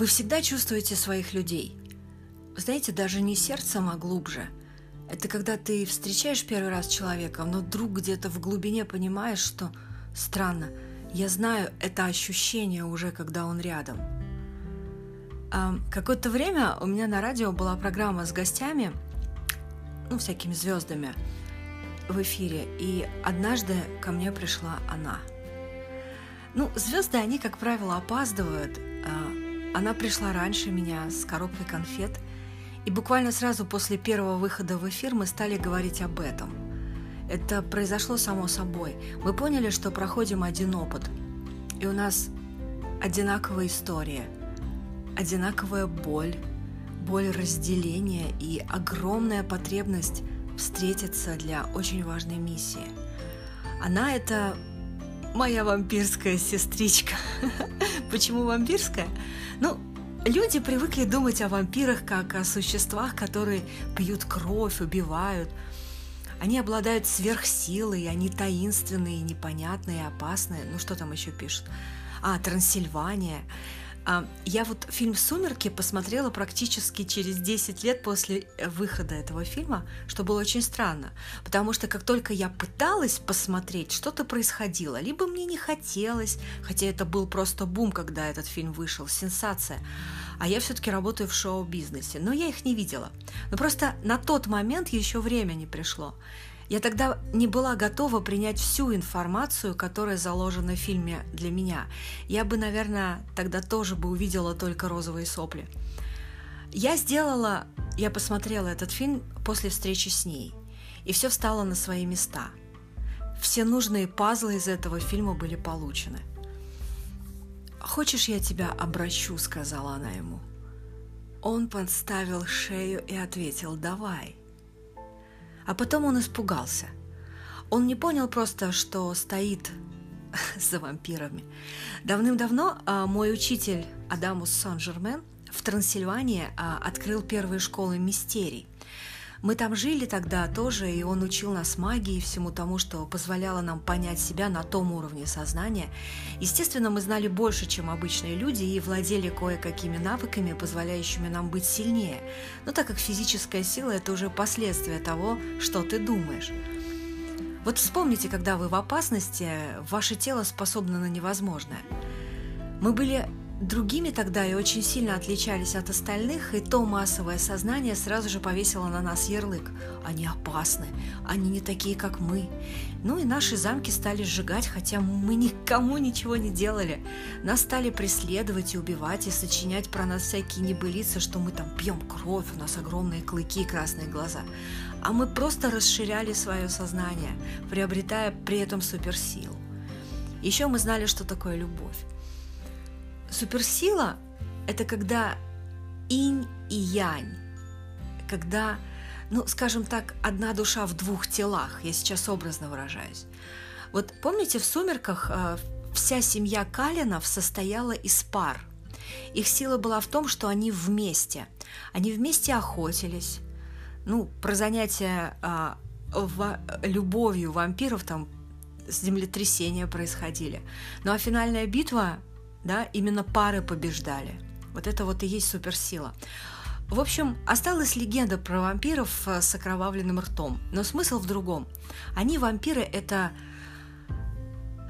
Вы всегда чувствуете своих людей. Знаете, даже не сердцем, а глубже. Это когда ты встречаешь первый раз человека, но вдруг где-то в глубине понимаешь, что странно, я знаю это ощущение уже, когда он рядом. А, какое-то время у меня на радио была программа с гостями, ну, всякими звездами в эфире, и однажды ко мне пришла она. Ну, звезды, они, как правило, опаздывают. Она пришла раньше меня с коробкой конфет, и буквально сразу после первого выхода в эфир мы стали говорить об этом. Это произошло само собой. Мы поняли, что проходим один опыт, и у нас одинаковая история, одинаковая боль, боль разделения и огромная потребность встретиться для очень важной миссии. Она это моя вампирская сестричка. Почему вампирская? Ну, люди привыкли думать о вампирах как о существах, которые пьют кровь, убивают. Они обладают сверхсилой, они таинственные, непонятные, опасные. Ну, что там еще пишут? А, Трансильвания. А, я вот фильм «Сумерки» посмотрела практически через 10 лет после э, выхода этого фильма, что было очень странно, потому что как только я пыталась посмотреть, что-то происходило, либо мне не хотелось, хотя это был просто бум, когда этот фильм вышел, сенсация, а я все-таки работаю в шоу-бизнесе, но я их не видела. Но просто на тот момент еще время не пришло. Я тогда не была готова принять всю информацию, которая заложена в фильме для меня. Я бы, наверное, тогда тоже бы увидела только розовые сопли. Я сделала, я посмотрела этот фильм после встречи с ней, и все встало на свои места. Все нужные пазлы из этого фильма были получены. «Хочешь, я тебя обращу?» – сказала она ему. Он подставил шею и ответил «давай». А потом он испугался. Он не понял просто, что стоит за вампирами. Давным-давно а, мой учитель Адамус Сан-Жермен в Трансильвании а, открыл первые школы мистерий. Мы там жили тогда тоже, и он учил нас магии и всему тому, что позволяло нам понять себя на том уровне сознания. Естественно, мы знали больше, чем обычные люди, и владели кое-какими навыками, позволяющими нам быть сильнее. Но так как физическая сила – это уже последствия того, что ты думаешь. Вот вспомните, когда вы в опасности, ваше тело способно на невозможное. Мы были другими тогда и очень сильно отличались от остальных, и то массовое сознание сразу же повесило на нас ярлык. Они опасны, они не такие, как мы. Ну и наши замки стали сжигать, хотя мы никому ничего не делали. Нас стали преследовать и убивать, и сочинять про нас всякие небылицы, что мы там пьем кровь, у нас огромные клыки и красные глаза. А мы просто расширяли свое сознание, приобретая при этом суперсилу. Еще мы знали, что такое любовь. Суперсила – это когда инь и янь, когда, ну, скажем так, одна душа в двух телах, я сейчас образно выражаюсь. Вот помните, в «Сумерках» э, вся семья Калинов состояла из пар. Их сила была в том, что они вместе. Они вместе охотились. Ну, про занятия а, любовью вампиров там землетрясения происходили. Ну а финальная битва да, именно пары побеждали. Вот это вот и есть суперсила. В общем, осталась легенда про вампиров э, с окровавленным ртом, но смысл в другом. Они вампиры это,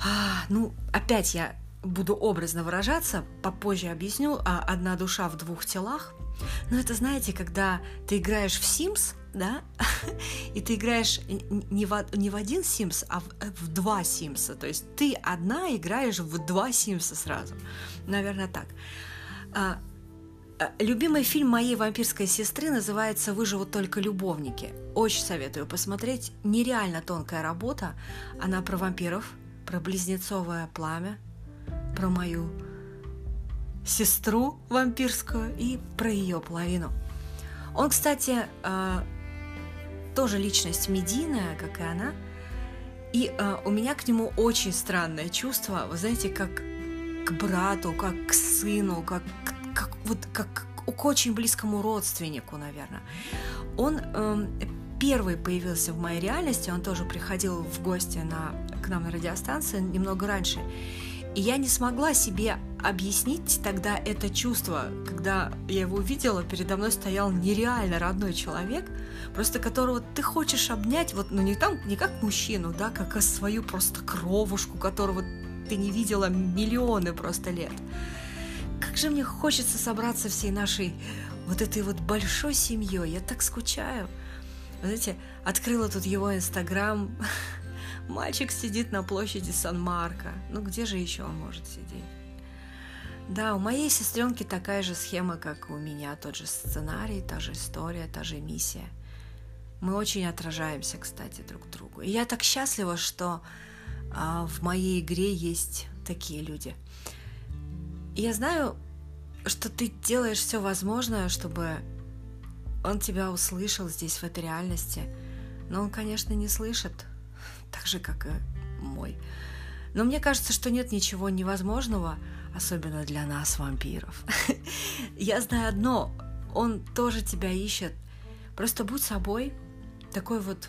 а, ну, опять я буду образно выражаться, попозже объясню, а одна душа в двух телах. Но это, знаете, когда ты играешь в Sims, да, и ты играешь не в, не в один Sims, а в, в два Симса. То есть ты одна играешь в два Симса сразу. Наверное, так. А, а, любимый фильм моей вампирской сестры называется «Выживут только любовники». Очень советую посмотреть. Нереально тонкая работа. Она про вампиров, про близнецовое пламя, про мою сестру вампирскую и про ее половину. Он, кстати, а, тоже личность медийная, как и она. И э, у меня к нему очень странное чувство, вы знаете, как к брату, как к сыну, как, как вот как к очень близкому родственнику, наверное. Он э, первый появился в моей реальности, он тоже приходил в гости на, к нам на радиостанции немного раньше. И я не смогла себе объяснить тогда это чувство, когда я его увидела, передо мной стоял нереально родной человек, просто которого ты хочешь обнять, вот, ну не там, не как мужчину, да, как свою просто кровушку, которого ты не видела миллионы просто лет. Как же мне хочется собраться всей нашей вот этой вот большой семьей. Я так скучаю. Вы знаете, открыла тут его инстаграм. Мальчик сидит на площади Сан-Марко. Ну где же еще он может сидеть? Да, у моей сестренки такая же схема, как у меня, тот же сценарий, та же история, та же миссия. Мы очень отражаемся, кстати, друг другу. И я так счастлива, что а, в моей игре есть такие люди. Я знаю, что ты делаешь все возможное, чтобы он тебя услышал здесь, в этой реальности. Но он, конечно, не слышит, так же, как и мой. Но мне кажется, что нет ничего невозможного, особенно для нас, вампиров. Я знаю одно, он тоже тебя ищет. Просто будь собой, такой вот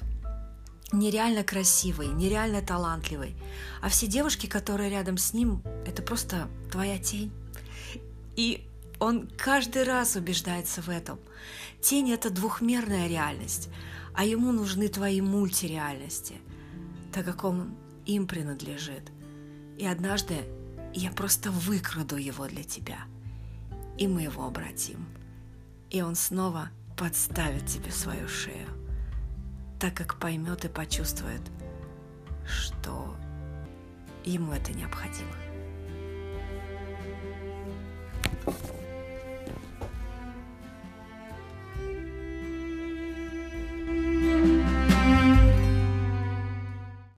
нереально красивый, нереально талантливый. А все девушки, которые рядом с ним, это просто твоя тень. И он каждый раз убеждается в этом. Тень – это двухмерная реальность, а ему нужны твои мультиреальности, так как он им принадлежит. И однажды я просто выкраду его для тебя, и мы его обратим. И он снова подставит тебе свою шею – так как поймет и почувствует, что ему это необходимо.